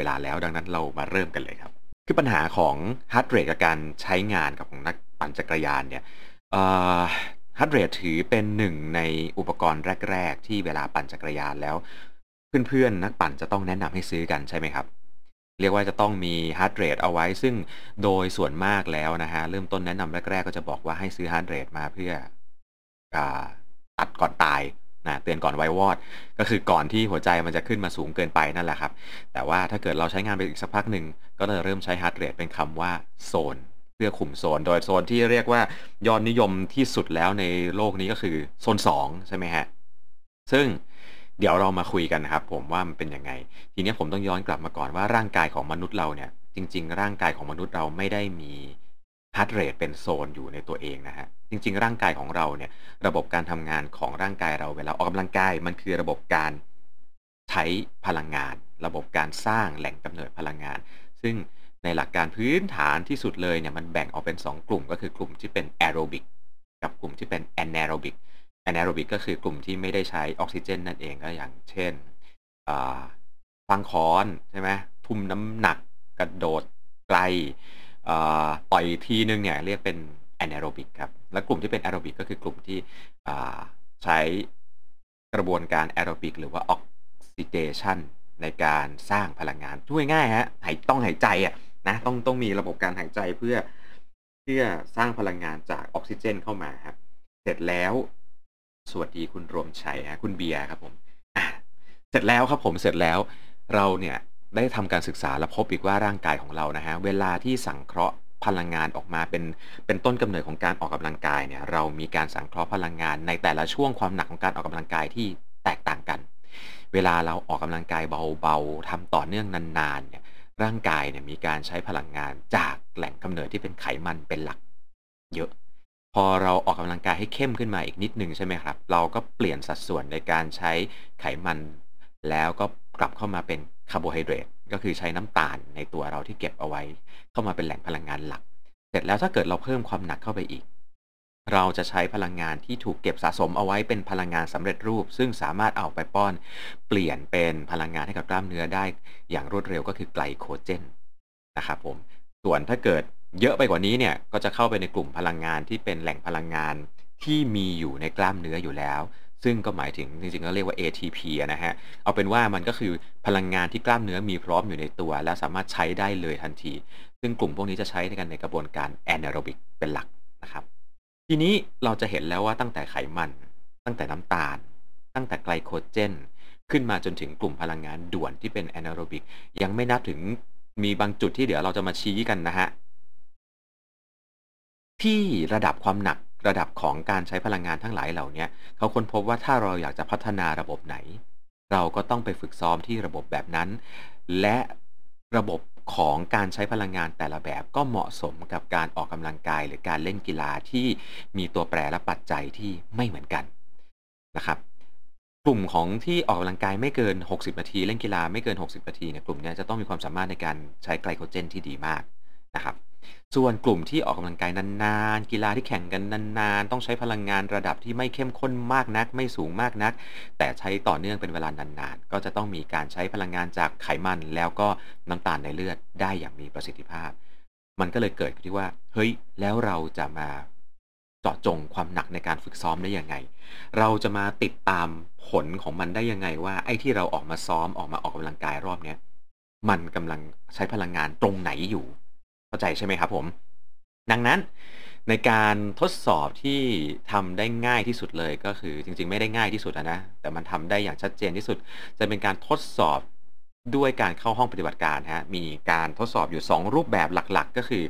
เวลาแล้วดังนั้นเรามาเริ่มกันเลยครับ คือปัญหาของ heart rate กับการใช้งานกับของนักปั่นจักรยานเนี่ย heart rate ถือเป็นหนึ่งในอุปกรณ์แรก ๆ ที่เวลาปั่นจักรยานแล้ว เพื่อนๆนักปั่นจะต้องแนะนำให้ซื้อกันใช่ไหมครับเรียกว่าจะต้องมี heart rate เอาไว้ ซึ่งโดยส่วนมากแล้วนะฮะเริ่มต้นแนะนำแรก ๆ ก็จะบอกว่าให้ซื้อ heart rate มาเพื่อตัดก่อนตาย นะเตือนก่อนวายวอด ก็คือก่อนที่หัวใจมันจะขึ้นมาสูงเกินไปนั่นแหละครับ แต่ว่าถ้าเกิดเราใช้งานไปอีกสักพักหนึ่ง ก็จะเริ่มใช้ heart rate เป็นคำว่าโซนเพื่อคุมโซน โดยโซนที่เรียกว่ายอดนิยมที่สุดแล้วในโลกนี้ก็คือโซน 2 ใช่ไหมฮะ ซึ่งเดี๋ยวเรามาคุยกันนะครับ ผมว่ามันเป็นยังไง ทีนี้ผมต้องย้อนกลับมาก่อนว่าร่างกายของมนุษย์เราเนี่ย จริง ๆ ร่างกายของมนุษย์เราไม่ได้มี heart rate เป็นโซนอยู่ในตัวเองนะฮะ จริง ๆ ร่างกายของเราเนี่ย ระบบการทำงานของร่างกายเราเวลาออกกำลังกาย มันคือระบบการใช้พลังงาน ระบบการสร้างแหล่งกำเนิดพลังงาน ซึ่งในหลักการพื้นฐานที่สุดเลยเนี่ยมันแบ่งออกเป็น 2 กลุ่ม ก็คือกลุ่มที่เป็นแอโรบิกกับกลุ่มที่เป็นแอนแอโรบิกแอนแอโรบิกก็คือกลุ่มที่ไม่ได้ใช้ออกซิเจนนั่นเองก็อย่างเช่นฟังคอนใช่ไหมทุ่มน้ำหนักกระโดดไกล ต่อยทีนึงเนี่ยเรียกเป็นแอนแอโรบิกครับ และกลุ่มที่เป็นแอโรบิกก็คือกลุ่มที่ใช้กระบวนการแอโรบิกหรือว่าออกซิเดชันในการสร้างพลังงานช่วยง่ายฮะหายต้องหายใจอะนะต้องต้องมีระบบการหายใจเพื่อเพื่อสร้างพลังงานจากออกซิเจนเข้ามาครับ เสร็จแล้ว สวัสดีคุณรวมชัยฮะคุณเบียร์ครับผมเสร็จแล้วครับผมเสร็จแล้วเราเนี่ย ได้ทำการศึกษาและพบอีกว่าร่างกายของเรานะฮะเวลาที่สังเคราะห์พลังงานออกมาเป็นเป็นต้นกำเนิดของการออกกำลังกายเนี่ยเรามีการสังเคราะห์พลังงาน ในแต่ละช่วงความหนักของการออกกำลังกายที่แตกต่างกัน เวลาเราออกกำลังกายเบาๆทำต่อเนื่องนานๆเนี่ยร่างกายเนี่ยมีการใช้พลังงานจากแหล่งกำเนิดที่เป็นไขมันเป็นหลัก เยอะ พอเราออกกำลังกายให้เข้มขึ้นมาอีกนิดนึงใช่ไหมครับ เราก็เปลี่ยนสัดส่วนในการใช้ไขมัน แล้วก็กลับเข้ามาเป็น คาร์โบไฮเดรตก็คือใช้น้ำตาลในตัวเราที่เก็บเอาไว้ เข้ามาเป็นแหล่งพลังงานหลัก เสร็จแล้วถ้าเกิดเราเพิ่มความหนักเข้าไปอีก เราจะใช้พลังงานที่ถูกเก็บสะสมเอาไว้เป็นพลังงานสำเร็จรูป ซึ่งสามารถเอาไปป้อนเปลี่ยนเป็นพลังงานให้กับกล้ามเนื้อได้ อย่างรวดเร็วก็คือไกลโคเจนนะครับผมส่วนถ้าเกิดเยอะไปกว่านี้เนี่ยก็จะเข้าไปในกลุ่มพลังงานที่เป็นแหล่งพลังงานที่มีอยู่ในกล้ามเนื้ออยู่แล้ว ซึ่งก็หมายถึงจริงๆก็เรียกว่า ATP นะฮะ เอาเป็นว่ามันก็คือพลังงานที่กล้ามเนื้อมีพร้อมอยู่ในตัว และสามารถใช้ได้เลยทันที ซึ่งกลุ่มพวกนี้จะใช้ในกันในกระบวนการแอนแอโรบิกเป็นหลักนะครับ ทีนี้เราจะเห็นแล้วว่าตั้งแต่ไขมัน ตั้งแต่น้ำตาล ตั้งแต่ไกลโคเจน ขึ้นมาจนถึงกลุ่มพลังงานด่วนที่เป็นแอนแอโรบิกยังไม่นับถึงมีบางจุดที่เดี๋ยวเราจะมาชี้กันนะฮะที่ระดับความหนัก ระดับของการใช้พลังงานทั้งหลายเหล่านี้เขาค้นพบว่าถ้าเราอยากจะพัฒนาระบบไหน เราก็ต้องไปฝึกซ้อมที่ระบบแบบนั้น และระบบของการใช้พลังงานแต่ละแบบก็เหมาะสมกับการออกกำลังกายหรือการเล่นกีฬาที่มีตัวแปรและปัจจัยที่ไม่เหมือนกันนะครับกลุ่มของที่ออกกำลังกายไม่เกิน 60 นาที เล่นกีฬาไม่เกิน 60 นาทีเนี่ยกลุ่มนี้จะต้องมีความสามารถในการใช้ไกลโคเจนที่ดีมากนะครับ ส่วนกลุ่มที่ออกกำลังกายนานๆ กีฬาที่แข่งกันนานๆ ต้องใช้พลังงานระดับที่ไม่เข้มข้นมากนัก ไม่สูงมากนัก แต่ใช้ต่อเนื่องเป็นเวลานานๆ ก็จะต้องมีการใช้พลังงานจากไขมันแล้วก็น้ำตาลในเลือดได้อย่างมีประสิทธิภาพ มันก็เลยเกิดที่ว่า เฮ้ย แล้วเราจะมาเจาะจงความหนักในการฝึกซ้อมได้ยังไง เราจะมาติดตามผลของมันได้ยังไงว่า ไอ้ที่เราออกมาซ้อมออกมาออกกำลังกายรอบเนี้ยมันกำลังใช้พลังงานตรงไหนอยู่ เข้าใจใช่ไหมครับผม ดังนั้นในการทดสอบที่ทำได้ง่ายที่สุดเลยก็คือจริง ๆ ไม่ได้ง่ายที่สุดนะ แต่มันทำได้อย่างชัดเจนที่สุด จะเป็นการทดสอบด้วยการเข้าห้องปฏิบัติการฮะมีการทดสอบอยู่ 2 รูปแบบหลักๆ ก็คือ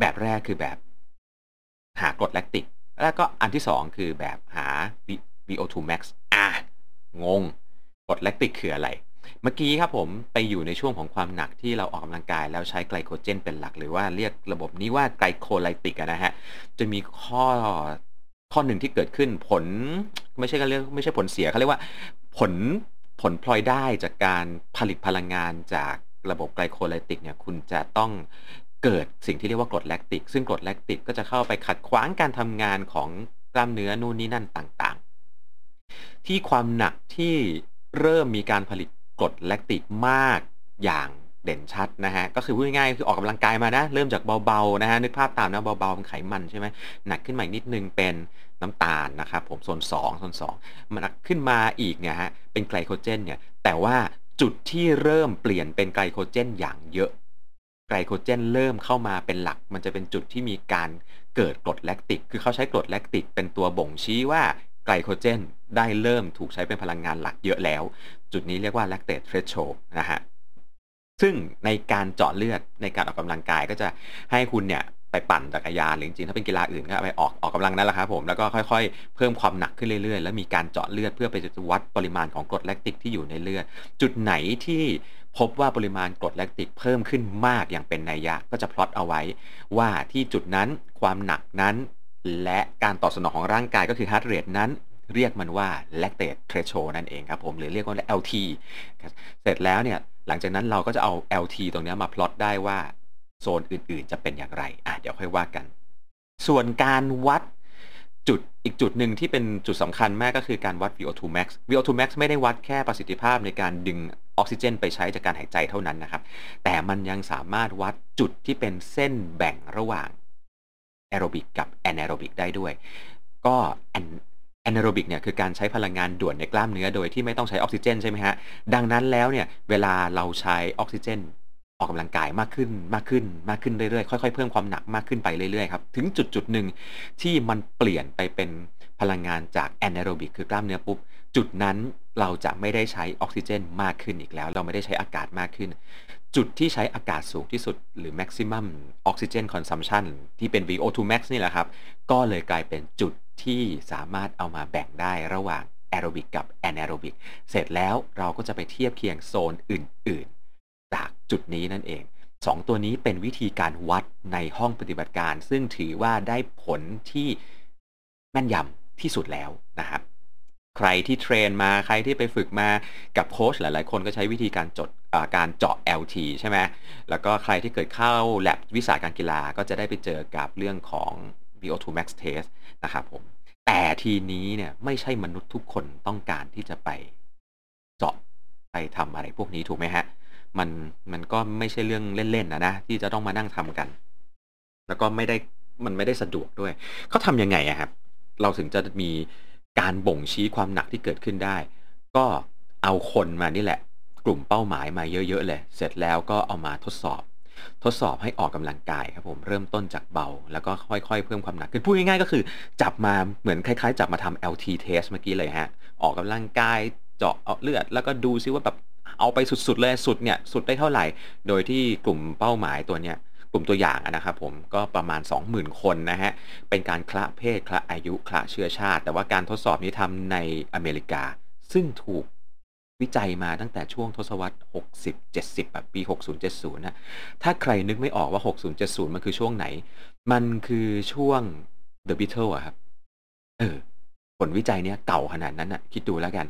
แบบแรกคือแบบหากรดแลคติก แล้วก็อันที่ 2 คือแบบหา VO2 max อะงงกรดแลคติกคืออะไร เมื่อกี้ครับผมไปอยู่ในช่วงของความหนักที่เราออกกำลังกาย แล้วใช้ไกลโคเจนเป็นหลัก หรือว่าเรียกระบบนี้ว่า glycolytic นะฮะจะมีข้อข้อหนึ่งที่เกิดขึ้นผลไม่ใช่ก็เรียกไม่ใช่ผลเสียเขาเรียกว่าผลผลพลอยได้จากการผลิตพลังงานจากระบบ glycolytic เนี่ยคุณจะต้องเกิดสิ่งที่เรียกว่ากรดแลคติก ซึ่งกรดแลคติกก็จะเข้าไปขัดขวางการทำงานของกล้ามเนื้อนู่นนี่นั่นต่างๆ ที่ความหนักที่เริ่มมีการผลิต กรดแลคติกมากอย่างเด่นชัดนะฮะ ก็คือพูดง่ายๆคือออกกำลังกายมานะ เริ่มจากเบาๆนะฮะ นึกภาพตามนะเบาๆเป็นไขมันใช่ไหมหนักขึ้นมาอีกนิดนึงเป็นน้ำตาลนะครับผมโซน2โซน2มันหนักขึ้นมาอีกเนี่ยฮะเป็นไกลโคเจนเนี่ยแต่ว่าจุดที่เริ่มเปลี่ยนเป็นไกลโคเจนอย่างเยอะ ไกลโคเจนเริ่มเข้ามาเป็นหลัก มันจะเป็นจุดที่มีการเกิดกรดแลคติก คือเขาใช้กรดแลคติกเป็นตัวบ่งชี้ว่า ไกลโคเจนได้เริ่มถูกใช้เป็นพลังงานหลักเยอะแล้ว จุดนี้เรียกว่า lactate threshold นะฮะซึ่งในการเจาะเลือดในการออกกำลังกายก็จะให้คุณเนี่ยไปปั่นจักรยานหรือจริงถ้าเป็นกีฬาอื่นก็ไปออกออกกำลังนั่นแหละครับผมแล้วก็ค่อยๆ เพิ่มความหนักขึ้นเรื่อยๆ แล้วมีการเจาะเลือดเพื่อไปวัดปริมาณของกรดแลคติกที่อยู่ในเลือด จุดไหนที่พบว่าปริมาณกรดแลคติกเพิ่มขึ้นมากอย่างเป็นนัยยะก็จะพลอตเอาไว้ ว่าที่จุดนั้นความหนักนั้น และการตอบสนองของร่างกายก็คือ heart rate นั้น เรียกมันว่า lactate threshold นั่นเองครับผมหรือเรียกว่า LT เสร็จแล้วเนี่ยหลังจากนั้นเราก็จะเอา LT ตรงนี้มาพลอตได้ว่าโซนอื่นๆ จะเป็นอย่างไรอะเดี๋ยวค่อยว่ากัน ส่วนการวัดจุดอีกจุดหนึ่งที่เป็นจุดสำคัญมากก็คือการวัด VO2 max VO2 max ไม่ได้วัดแค่ประสิทธิภาพในการดึงออกซิเจน ไปใช้จากการหายใจเท่านั้นนะครับ แต่มันยังสามารถวัดจุดที่เป็นเส้นแบ่งระหว่าง แอโรบิกกับแอนแอโรบิกได้ด้วย ก็แอนแอนแอโรบิกเนี่ยคือการใช้พลังงานด่วนในกล้ามเนื้อโดยที่ไม่ต้องใช้ออกซิเจนใช่ไหมฮะ ดังนั้นแล้วเนี่ยเวลาเราใช้ออกซิเจนออกกำลังกายมากขึ้นมากขึ้นมากขึ้นเรื่อยๆ ค่อยๆ เพิ่มความหนักมากขึ้นไปเรื่อยๆครับถึงจุดจุดหนึ่งที่มันเปลี่ยนไปเป็นพลังงานจากแอนแอโรบิกคือกล้ามเนื้อปุ๊บ จุดนั้นเราจะไม่ได้ใช้ออกซิเจนมากขึ้นอีกแล้ว เราไม่ได้ใช้อากาศมากขึ้น จุดที่ใช้อากาศสูงที่สุดหรือ maximum oxygen consumption ที่เป็น VO2 max นี่แหละครับ ก็เลยกลายเป็นจุดที่สามารถเอามาแบ่งได้ระหว่างแอโรบิกกับแอนแอโรบิกเสร็จแล้วเราก็จะไปเทียบเคียงโซนอื่น ๆ จากจุดนี้นั่นเอง 2 ตัวนี้เป็นวิธีการวัดในห้องปฏิบัติการ ซึ่งถือว่าได้ผลที่แม่นยำที่สุดแล้วนะครับ ใครที่เทรนมาใครที่ไปฝึกมากับโค้ชหลาย ๆ คนก็ใช้วิธีการจดการเจาะ LT ใช่ไหมแล้วก็ใครที่เกิดเข้าแลบวิสาการกีฬาก็จะได้ไปเจอกับเรื่องของ VO2 max test นะครับผม แต่ทีนี้เนี่ยไม่ใช่มนุษย์ทุกคนต้องการที่จะไปเจาะไปทำอะไรพวกนี้ถูกไหมฮะ มันมันก็ไม่ใช่เรื่องเล่น ๆ นะนะ ที่จะต้องมานั่งทำกัน แล้วก็ไม่ได้มันไม่ได้สะดวกด้วย เขาทำยังไงอะครับ เราถึงจะมี การบ่งชี้ความหนักที่เกิดขึ้นได้ ก็เอาคนมานี่แหละ กลุ่มเป้าหมายมาเยอะ ๆ เลย เสร็จแล้วก็เอามาทดสอบ ทดสอบให้ออกกำลังกายครับผมเริ่มต้นจากเบา แล้วก็ค่อยๆ เพิ่มความหนักคือพูดง่ายๆก็คือ จับมาเหมือนคล้ายๆ จับมาทำ LT test เมื่อกี้เลยฮะ ออกกำลังกายเจาะเลือด แล้วก็ดูซิว่าแบบเอาไปสุดๆเลยสุดเนี่ยสุดได้เท่าไหร่ โดยที่กลุ่มเป้าหมายตัวเนี้ย กลุ่มตัวอย่างนะครับผมก็ประมาณ 20,000 คนนะฮะ เป็นการคละเพศคละอายุคละเชื้อชาติ แต่ว่าการทดสอบนี้ทำในอเมริกา ซึ่งถูกวิจัยมาตั้งแต่ช่วงทศวรรษ 60-70แบบปี 60-70 นะ ถ้าใครนึกไม่ออกว่า 60-70 มันคือช่วงไหน มันคือช่วง The Beatles อะครับ เออ ผลวิจัยเนี้ยเก่าขนาดนั้นนะคิดดูแล้วกัน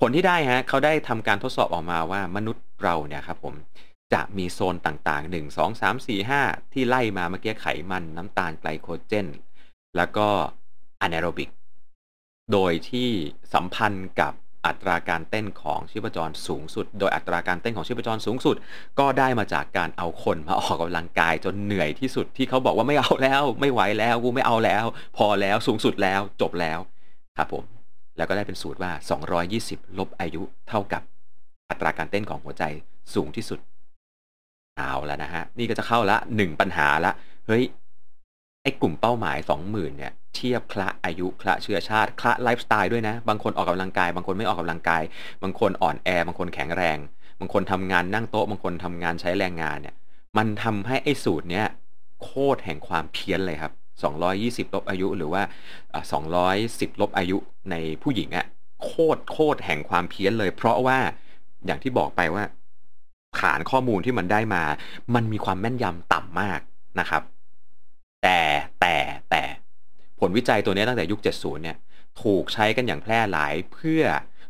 ผลที่ได้ฮะ เขาได้ทำการทดสอบออกมาว่ามนุษย์เราเนี่ยครับผม จะมีโซนต่างๆ 1 2 3 4 5 ที่ไล่มาเมื่อกี้ไขมันน้ำตาลไกลโคเจน แล้วก็อนาโรบิก โดยที่สัมพันธ์กับอัตราการเต้นของชีพจรสูงสุด โดยอัตราการเต้นของชีพจรสูงสุด ก็ได้มาจากการเอาคนมาออกกำลังกายจนเหนื่อยที่สุดที่เขาบอกว่าไม่เอาแล้วไม่ไหวแล้วกูไม่เอาแล้ว พอแล้วสูงสุดแล้วจบแล้วครับผม แล้วก็ได้เป็นสูตรว่า 220 ลบอายุเท่ากับอัตราการเต้นของหัวใจสูงที่สุด เอาแล้วนะฮะ นี่ก็จะเข้าละหนึ่งปัญหาละเฮ้ยไอ้กลุ่มเป้าหมาย 20,000เนี่ยเทียบคละอายุคละเชื้อชาติคละไลฟ์สไตล์ด้วยนะ บางคนออกกำลังกาย บางคนไม่ออกกำลังกาย บางคนอ่อนแอ บางคนแข็งแรง บางคนทำงานนั่งโต๊ะ บางคนทำงานใช้แรงงานเนี่ย มันทำให้ไอ้สูตรเนี้ยโคตรแห่งความเพี้ยนเลยครับ 220 ลบอายุหรือว่า 210 ลบอายุในผู้หญิงอะโคตรโคตรแห่งความเพี้ยนเลย เพราะว่าอย่างที่บอกไปว่า ฐานข้อมูลที่มันได้มา มันมีความแม่นยำต่ำมากนะครับ แต่แต่แต่ผลวิจัยตัวนี้ตั้งแต่ยุค 70 เนี่ย ถูกใช้กันอย่างแพร่หลายเพื่อ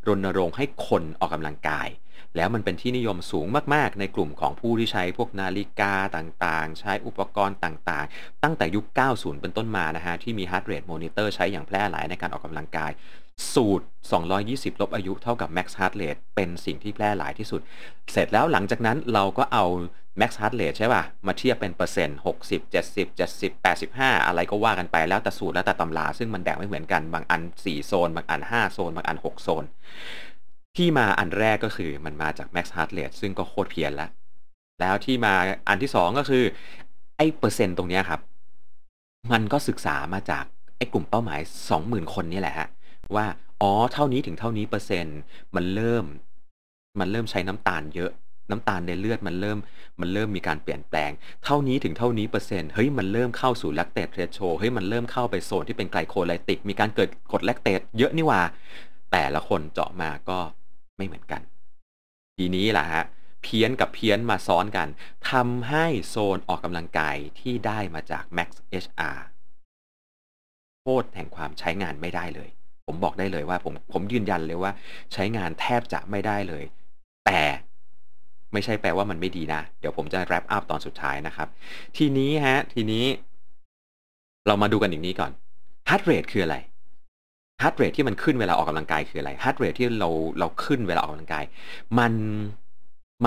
รณรงค์ให้คนออกกำลังกาย แล้วมันเป็นที่นิยมสูงมาก ๆ ในกลุ่มของผู้ที่ใช้พวกนาฬิกาต่างๆ ใช้อุปกรณ์ต่างๆ ตั้งแต่ยุค 90 เป็นต้นมานะฮะ ที่มี heart rate monitor ใช้อย่างแพร่หลายในการออกกำลังกาย สูตร 220 ลบอายุเท่ากับ max heart rate เป็นสิ่งที่แพร่หลายที่สุด เสร็จแล้วหลังจากนั้นเราก็เอา max heart rate ใช่ป่ะ มาเทียบเป็นเปอร์เซ็นต์ 60 70 70 85 อะไรก็ว่ากันไปแล้วแต่สูตรแล้วแต่ตำรา ซึ่งมันแบ่งไม่เหมือนกัน บางอัน 4 โซน บางอัน 5 โซน บางอัน 6 โซน ที่มาอันแรกก็คือมันมาจาก max heart rate ซึ่งก็โคตรเพี้ยนแล้ว แล้วที่มาอันที่ 2 ก็คือไอ้เปอร์เซ็นต์ตรงนี้ครับ มันก็ศึกษามาจากไอ้กลุ่มเป้าหมาย 20,000 คนนี่แหละฮะ ว่า อ๋อ เท่านี้ถึงเท่านี้เปอร์เซ็นต์ มันเริ่ม มันเริ่มใช้น้ำตาลเยอะ น้ำตาลในเลือดมันเริ่ม มันเริ่มมีการเปลี่ยนแปลง เท่านี้ถึงเท่านี้เปอร์เซ็นต์ เฮ้ย มันเริ่มเข้าสู่ lactate threshold เฮ้ย มันเริ่มเข้าไปโซนที่เป็น glycolytic มีการเกิดกรดแลคเตตเยอะนี่หว่า แต่ละคนเจาะมาก็ไม่เหมือนกัน ทีนี้แหละฮะ เพี้ยนกับเพี้ยนมาซ้อนกันทำให้โซนออกกำลังกายที่ได้มาจาก Max HR โทษแห่งความใช้งานไม่ได้เลย ผมบอกได้เลยว่าผมผมยืนยันเลยว่าใช้งานแทบจะไม่ได้เลย แต่ไม่ใช่แปลว่ามันไม่ดีนะ เดี๋ยวผมจะ wrap up ตอนสุดท้ายนะครับ ทีนี้ฮะ ทีนี้ เรามาดูกันอย่างนี้ก่อน heart rate คืออะไร heart rate ที่มันขึ้นเวลาออกกำลังกายคืออะไร heart rate ที่เราเราขึ้นเวลาออกกำลังกาย มัน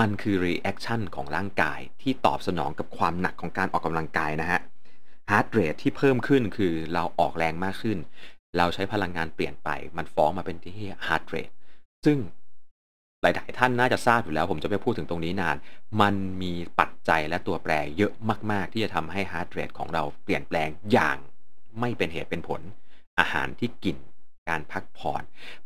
มันคือ reaction ของร่างกายที่ตอบสนองกับความหนักของการออกกำลังกายนะฮะ heart rate ที่เพิ่มขึ้นคือเราออกแรงมากขึ้น เราใช้พลังงานเปลี่ยนไป มันฟ้องมาเป็นที่ heart rate ซึ่งหลาย ๆ ท่านน่าจะทราบอยู่แล้ว ผมจะไม่พูดถึงตรงนี้นาน มันมีปัจจัยและตัวแปรเยอะมาก ๆ ที่จะทำให้ heart rate ของเราเปลี่ยนแปลงอย่างไม่เป็นเหตุเป็นผล อาหารที่กิน การพักผ่อน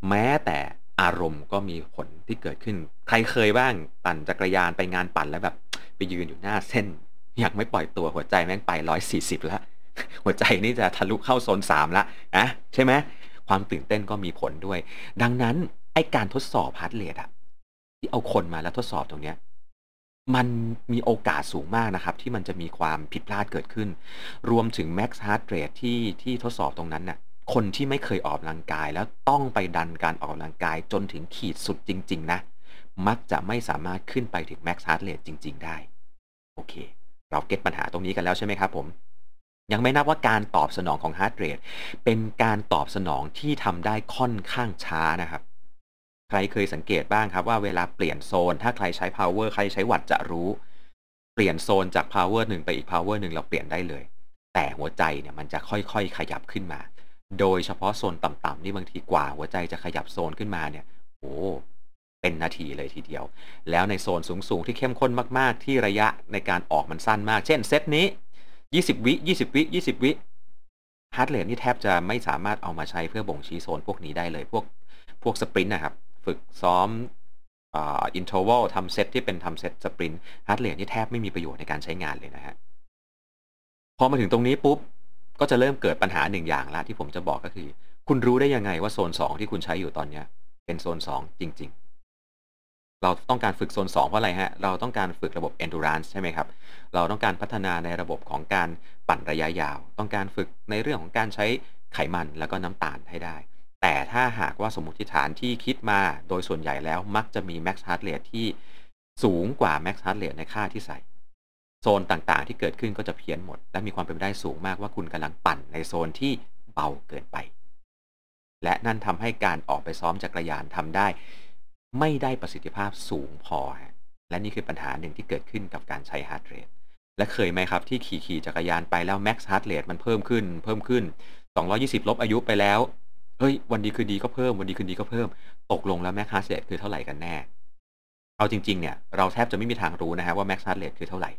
แม้แต่อารมณ์ก็มีผลที่เกิดขึ้น ใครเคยบ้างปั่นจักรยานไปงานปั่นแล้วแบบ ไปยืนอยู่หน้าเส้น อยากไม่ปล่อยตัวหัวใจแม่งไปร้อยสี่สิบแล้ว หัวใจนี่จะทะลุเข้าโซนสามละอะใช่ไหมความตื่นเต้นก็มีผลด้วย ดังนั้นไอ้การทดสอบ heart rate อะที่เอาคนมาแล้วทดสอบตรงเนี้ยมันมีโอกาสสูงมากนะครับ ที่มันจะมีความผิดพลาดเกิดขึ้น รวมถึง max heart rate ที่ที่ทดสอบตรงนั้นน่ะคนที่ไม่เคยออกกำลังกาย แล้วต้องไปดันการออกกำลังกายจนถึงขีดสุดจริง ๆ นะ มักจะไม่สามารถขึ้นไปถึง max heart rate จริง ๆ ได้ โอเค เรา get ปัญหาตรงนี้กันแล้วใช่ไหมครับผม ยังไม่นับว่าการตอบสนองของ heart rate เป็นการตอบสนองที่ทำได้ค่อนข้างช้านะครับ ใครเคยสังเกตบ้างครับว่าเวลาเปลี่ยนโซน ถ้าใครใช้ power ใครใช้วัตต์จะรู้ เปลี่ยนโซนจาก power หนึ่งไปอีก power หนึ่งเราเปลี่ยนได้เลย แต่หัวใจเนี่ยมันจะค่อยๆ ขยับขึ้นมา โดยเฉพาะโซนต่ำๆนี่บางทีกว่าหัวใจจะขยับโซนขึ้นมาเนี่ยโอ้เป็นนาทีเลยทีเดียว แล้วในโซนสูงๆที่เข้มข้นมากๆ ที่ระยะในการออกมันสั้นมาก เช่นเซตนี้ 20วิ20วิ20วิ heart rate นี่แทบจะไม่สามารถเอามาใช้เพื่อบ่งชี้โซนพวกนี้ได้เลย พวกพวก sprint นะครับ ฝึกซ้อม interval ทำเซตที่เป็นทำเซต sprint heart rate นี่แทบไม่มีประโยชน์ในการใช้งานเลยนะฮะพอมาถึงตรงนี้ปุ๊บ ก็จะเริ่มเกิดปัญหาหนึ่งอย่างละที่ผมจะบอกก็คือ คุณรู้ได้ยังไงว่าโซน 2 ที่คุณใช้อยู่ตอนนี้เป็นโซน 2 จริง ๆ เราต้องการฝึกโซน 2 เพราะอะไรฮะ เราต้องการฝึกระบบ endurance ใช่ไหมครับ เราต้องการพัฒนาในระบบของการปั่นระยะยาว ต้องการฝึกในเรื่องของการใช้ไขมันแล้วก็น้ำตาลให้ได้ แต่ถ้าหากว่าสมมติฐานที่คิดมาโดยส่วนใหญ่แล้วมักจะมี max heart rate ที่สูงกว่า max heart rate ในค่าที่ใส่ โซนต่างๆ ที่เกิดขึ้นก็จะเพี้ยนหมด และมีความเป็นไปได้สูงมากว่าคุณกำลังปั่นในโซนที่เบาเกินไป และนั่นทำให้การออกไปซ้อมจักรยานทำได้ ไม่ได้ประสิทธิภาพสูงพอฮะและนี่คือปัญหาหนึ่งที่เกิดขึ้นกับการใช้ heart rate และเคยไหมครับที่ขี่ขี่จักรยานไปแล้ว max heart rate มันเพิ่มขึ้น เพิ่มขึ้น 220 ลบอายุไปแล้วเฮ้ยวันดีคืนดีก็เพิ่มวันดีคืนดีก็เพิ่ม ตกลงแล้ว max heart rate คือเท่าไหร่กันแน่ เอาจริง ๆ เนี่ย เราแทบจะไม่มีทางรู้นะฮะว่า max heart rate คือเท่าไหร่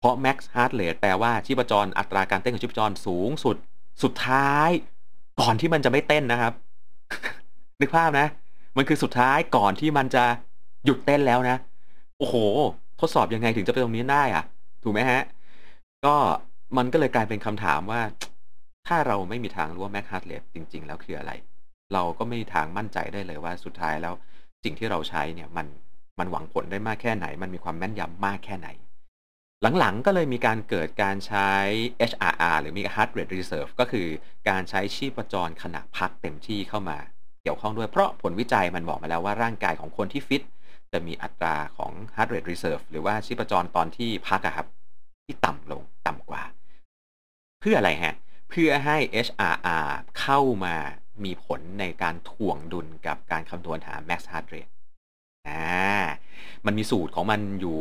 เพราะ max heart rate แปลว่าชีพจรอัตราการเต้นของชีพจรสูงสุดสุดท้าย ก่อนที่มันจะไม่เต้นนะครับนึกภาพนะ มันคือสุดท้ายก่อนที่มันจะหยุดเต้นแล้วนะ โอ้โห ทดสอบยังไงถึงจะไปตรงนี้ได้อะถูกไหมฮะ ก็มันก็เลยกลายเป็นคำถามว่า ถ้าเราไม่มีทางรู้ว่า max heart rate จริง ๆ แล้วคืออะไร เราก็ไม่มีทางมั่นใจได้เลยว่าสุดท้ายแล้วสิ่งที่เราใช้เนี่ยมันมันหวังผลได้มากแค่ไหน มันมีความแม่นยำมากแค่ไหน หลังๆ ก็เลยมีการเกิดการใช้ HRR หรือมี heart rate reserve ก็คือการใช้ชีพจรขณะพักเต็มที่เข้ามา เกี่ยวข้องด้วยเพราะผลวิจัยมันบอกมาแล้วว่าร่างกายของคนที่ฟิตจะมีอัตราของ heart rate reserve หรือว่าชีพจรตอนที่พักอะครับ ที่ต่ำลงต่ำกว่า เพื่ออะไรฮะ เพื่อให้ HRR เข้ามามีผลในการถ่วงดุลกับการคำนวณหา max heart rate อ่ามันมีสูตรของมันอยู่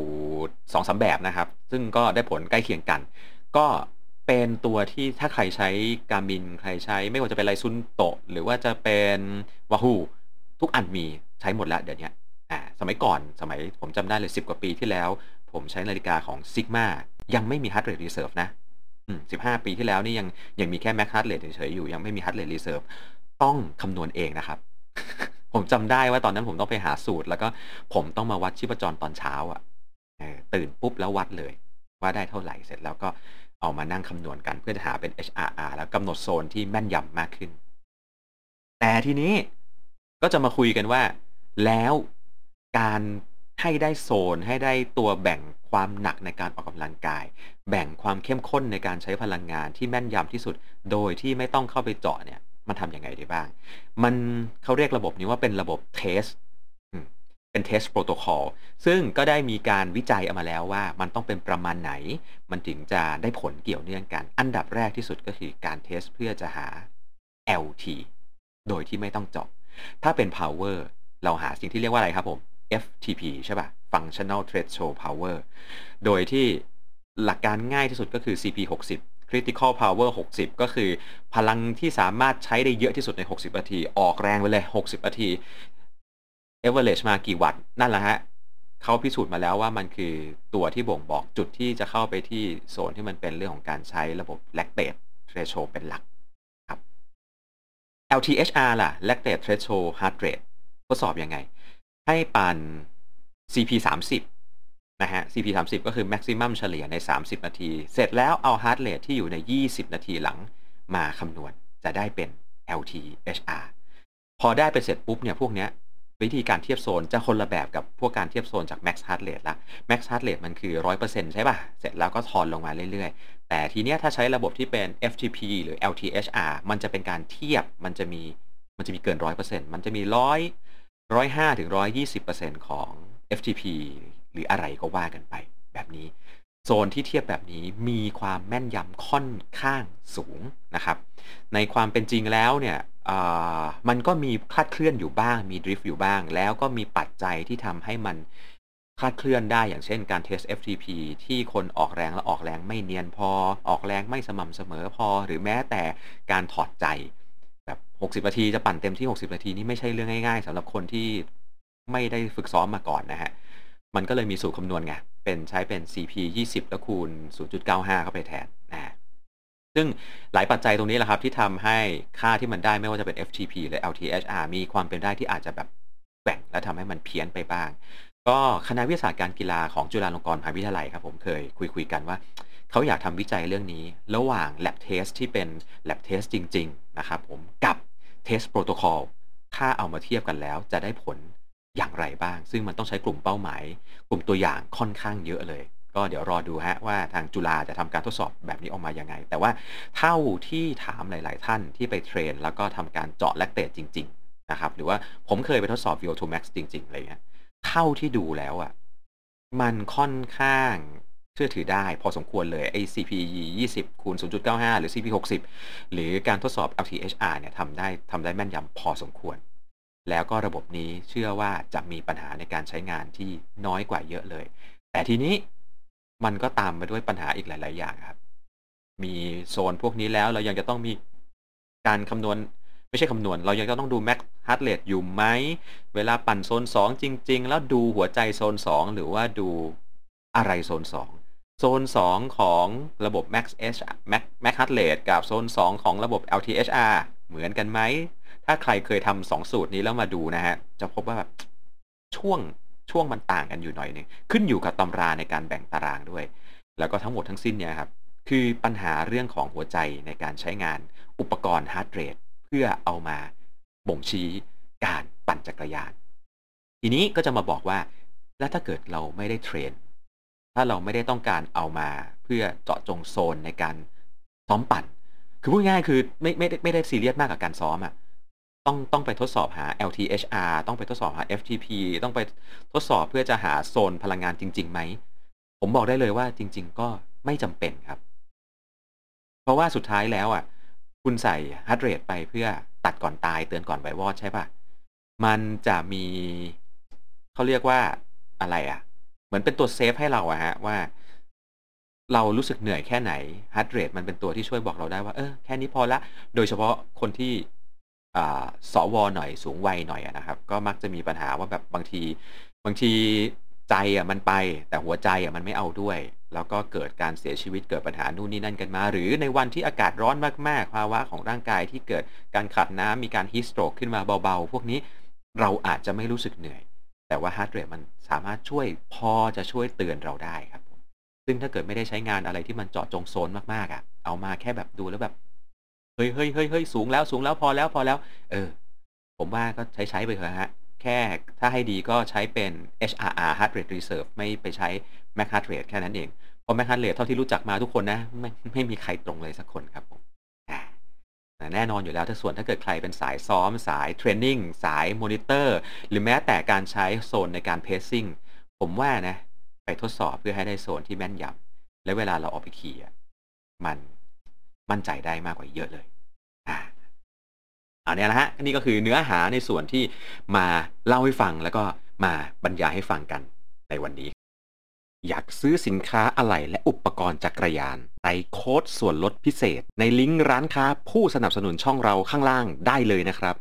2อสแบบนะครับ ซึ่งก็ได้ผลใกล้เคียงกัน ก็ เป็นตัวที่ถ้าใครใช้การบินใครใช้ไม่ว่าจะเป็นไรซุนโตะ หรือว่าจะเป็นวาฮูทุกอันมีใช้หมดแล้วเดี๋ยวนี้อ่าสมัยก่อนสมัยผมจำได้เลย10กว่าปีที่แล้ว ผมใช้นาฬิกาของ Sigma ยังไม่มี heart rate reserve นะสิบห้าปีที่แล้วนี่ยังยังมีแค่ max heart rate เฉยๆอยู่ยังไม่มี heart rate reserve ต้องคำนวณเองนะครับ ผมจำได้ว่าตอนนั้นผมต้องไปหาสูตร แล้วก็ผมต้องมาวัดชีพจรตอนเช้าอะ่ะตื่นปุ๊บแล้ววัดเลย ว่าได้เท่าไหร่เสร็จแล้วก็ เอามานั่งคำนวณกันเพื่อจะหาเป็น HRR แล้วกำหนดโซนที่แม่นยำมากขึ้น แต่ทีนี้ก็จะมาคุยกันว่า แล้วการให้ได้โซนให้ได้ตัวแบ่งความหนักในการออกกำลังกาย แบ่งความเข้มข้นในการใช้พลังงานที่แม่นยำที่สุด โดยที่ไม่ต้องเข้าไปเจาะเนี่ยมันทำยังไงได้บ้าง มันเขาเรียกระบบนี้ว่าเป็นระบบ test เป็น test protocol ซึ่งก็ได้มีการวิจัยออกมาแล้วว่ามันต้องเป็นประมาณไหน มันถึงจะได้ผลเกี่ยวเนื่องกัน อันดับแรกที่สุดก็คือการ test เพื่อจะหา LT โดยที่ไม่ต้องเจาะถ้าเป็น power เราหาสิ่งที่เรียกว่าอะไรครับผม FTP ใช่ป่ะ functional threshold power โดยที่หลักการง่ายที่สุดก็คือ CP 60 critical power 60 ก็คือพลังที่สามารถใช้ได้เยอะที่สุดใน 60 นาที ออกแรงไปเลย 60 นาที average มากี่วัตต์นั่นแหละฮะเขาพิสูจน์มาแล้วว่ามันคือตัวที่บ่งบอกจุดที่จะเข้าไปที่โซนที่มันเป็นเรื่องของการใช้ระบบ lactate threshold เป็นหลักครับ LTHR ล่ะ lactate threshold heart rate ทดสอบยังไง ให้ปั่น CP 30นะฮะ CP 30ก็คือ maximum เฉลี่ยใน 30 นาที เสร็จแล้วเอา heart rate ที่อยู่ใน 20 นาทีหลังมาคำนวณจะได้เป็น LTHR พอได้ไปเสร็จปุ๊บเนี่ยพวกเนี้ย วิธีการเทียบโซนจะคนละแบบกับพวกการเทียบโซนจาก max heart rate ละ max heart rate มันคือ 100%ใช่ป่ะ เสร็จแล้วก็ทอนลงมาเรื่อยๆ แต่ทีเนี้ยถ้าใช้ระบบที่เป็น FTP หรือ LTHR มันจะเป็นการเทียบมันจะมีมันจะมีเกิน 100%มันจะมีร้อยร้อยห้าถึงร้อยยี่สิบเปอร์เซ็นต์ของ FTP หรืออะไรก็ว่ากันไปแบบนี้ โซนที่เทียบแบบนี้มีความแม่นยำค่อนข้างสูงนะครับ ในความเป็นจริงแล้วเนี่ยมันก็มีคลาดเคลื่อนอยู่บ้าง มีดริฟต์อยู่บ้าง แล้วก็มีปัจจัยที่ทำให้มันคลาดเคลื่อนได้อย่างเช่นการเทส FTP ที่คนออกแรงและออกแรงไม่เนียนพอ ออกแรงไม่สม่ำเสมอพอ หรือแม้แต่การถอดใจ แบบ 60 นาทีจะปั่นเต็มที่ 60 นาทีนี่ไม่ใช่เรื่องง่ายๆสำหรับคนที่ไม่ได้ฝึกซ้อมมาก่อนนะฮะ มันก็เลยมีสูตรคำนวณไง เป็นใช้เป็น CP 20 แล้วคูณ 0.95 เข้าไปแทนนะซึ่งหลายปัจจัยตรงนี้แหละครับ ที่ทำให้ค่าที่มันได้ไม่ว่าจะเป็น FTP หรือ LTHR มีความเป็นได้ที่อาจจะแบบแบ่งและทำให้มันเพี้ยนไปบ้าง ก็คณะวิทยาศาสตร์การกีฬาของจุฬาลงกรณ์มหาวิทยาลัยครับผมเคยคุยคุยกันว่า เขาอยากทำวิจัยเรื่องนี้ ระหว่าง lab test ที่เป็น lab test จริง ๆ นะครับผมกับ test protocol ถ้าเอามาเทียบกันแล้วจะได้ผล อย่างไรบ้าง ซึ่งมันต้องใช้กลุ่มเป้าหมาย กลุ่มตัวอย่างค่อนข้างเยอะเลย ก็เดี๋ยวรอดูฮะว่าทางจุฬาจะทำการทดสอบแบบนี้ออกมายังไง แต่ว่าเท่าที่ถามหลาย ๆ ท่านที่ไปเทรน แล้วก็ทำการเจาะแลคเตตจริง ๆ นะครับ หรือว่าผมเคยไปทดสอบ VO2 max จริง ๆ อะไรเงี้ยเท่าที่ดูแล้วอะมันค่อนข้างเชื่อถือได้พอสมควรเลยไอ้ CP 20คูณ0.95 หรือ CP 60หรือการทดสอบ LTHR เนี่ยทำได้ทำได้แม่นยำพอสมควร แล้วก็ระบบนี้เชื่อว่าจะมีปัญหาในการใช้งานที่น้อยกว่าเยอะเลย แต่ทีนี้มันก็ตามมาด้วยปัญหาอีกหลาย ๆ อย่างครับ มีโซนพวกนี้แล้วเรายังจะต้องมีการคำนวณไม่ใช่คำนวณ เรายังจะต้องดู max heart rate อยู่ไหม เวลาปั่นโซน 2 จริง ๆ แล้วดูหัวใจโซน 2 หรือว่าดูอะไรโซน 2 โซน 2 ของระบบ max h max max heart rate กับโซน 2 ของระบบ LTHR เหมือนกันไหม ถ้าใครเคยทำสองสูตรนี้แล้วมาดูนะฮะ จะพบว่าแบบช่วงช่วงมันต่างกันอยู่หน่อยนึงขึ้นอยู่กับตำราในการแบ่งตารางด้วย แล้วก็ทั้งหมดทั้งสิ้นเนี่ยครับ คือปัญหาเรื่องของหัวใจในการใช้งานอุปกรณ์ heart rate เพื่อเอามาบ่งชี้การปั่นจักรยาน ทีนี้ก็จะมาบอกว่า แล้วถ้าเกิดเราไม่ได้ train ถ้าเราไม่ได้ต้องการเอามาเพื่อเจาะจงโซนในการซ้อมปั่น คือพูดง่ายคือไม่ไม่ได้ไม่ได้ซีเรียสมากกับการซ้อมอะ ต้องต้องไปทดสอบหา LTHR ต้องไปทดสอบหา FTP ต้องไปทดสอบเพื่อจะหาโซนพลังงานจริงๆไหม ผมบอกได้เลยว่าจริง ๆ ก็ไม่จำเป็นครับ เพราะว่าสุดท้ายแล้วอะ คุณใส่ heart rate ไปเพื่อตัดก่อนตายเตือนก่อนวายวอดใช่ปะมันจะมีเขาเรียกว่าอะไรอะ เหมือนเป็นตัวเซฟให้เราอะฮะว่าเรารู้สึกเหนื่อยแค่ไหน heart rate มันเป็นตัวที่ช่วยบอกเราได้ว่า เออ แค่นี้พอละ โดยเฉพาะคนที่ สวหน่อยสูงวัยหน่อยนะครับ ก็มักจะมีปัญหาว่าแบบบางทีบางทีใจอะมันไปแต่หัวใจอะมันไม่เอาด้วย แล้วก็เกิดการเสียชีวิตเกิดปัญหานู่นนี่นั่นกันมา หรือในวันที่อากาศร้อนมากๆภาวะของร่างกายที่เกิดการขาดน้ำมีการ heat stroke ขึ้นมาเบาๆ พวกนี้เราอาจจะไม่รู้สึกเหนื่อย แต่ว่า heart rate มันสามารถช่วยพอจะช่วยเตือนเราได้ครับซึ่งถ้าเกิดไม่ได้ใช้งานอะไรที่มันเจาะจงโซนมากๆอะเอามาแค่แบบดูแล้วแบบ เฮ้ยเฮ้ยเฮ้ยเฮ้ยสูงแล้วสูงแล้วพอแล้วพอแล้ว เออ ผมว่าก็ใช้ใช้ไปเถอะฮะ แค่ถ้าให้ดีก็ใช้เป็น HRR Heart Rate Reserve ไม่ไปใช้ Max Heart Rate แค่นั้นเองเพราะ Max Heart Rate เท่าที่รู้จักมาทุกคนนะ ไม่ไม่มีใครตรงเลยสักคนครับผมแต่แน่นอนอยู่แล้วถ้าส่วนถ้าเกิดใครเป็นสายซ้อม สาย training สายมอนิเตอร์หรือแม้แต่การใช้โซนในการ pacing ผมว่านะ ไปทดสอบเพื่อให้ได้โซนที่แม่นยำและเวลาเราออกไปขี่มัน มั่นใจได้มากกว่าเยอะเลยอ่าเอาเนี่ยนะฮะนี่ก็คือเนื้อหาในส่วนที่มาเล่าให้ฟังแล้วก็มาบรรยายให้ฟังกันในวันนี้ อยากซื้อสินค้าอะไหล่และอุปกรณ์จักรยานใส่โค้ดส่วนลดพิเศษ ในลิงก์ร้านค้าผู้สนับสนุนช่องเราข้างล่างได้เลยนะครับ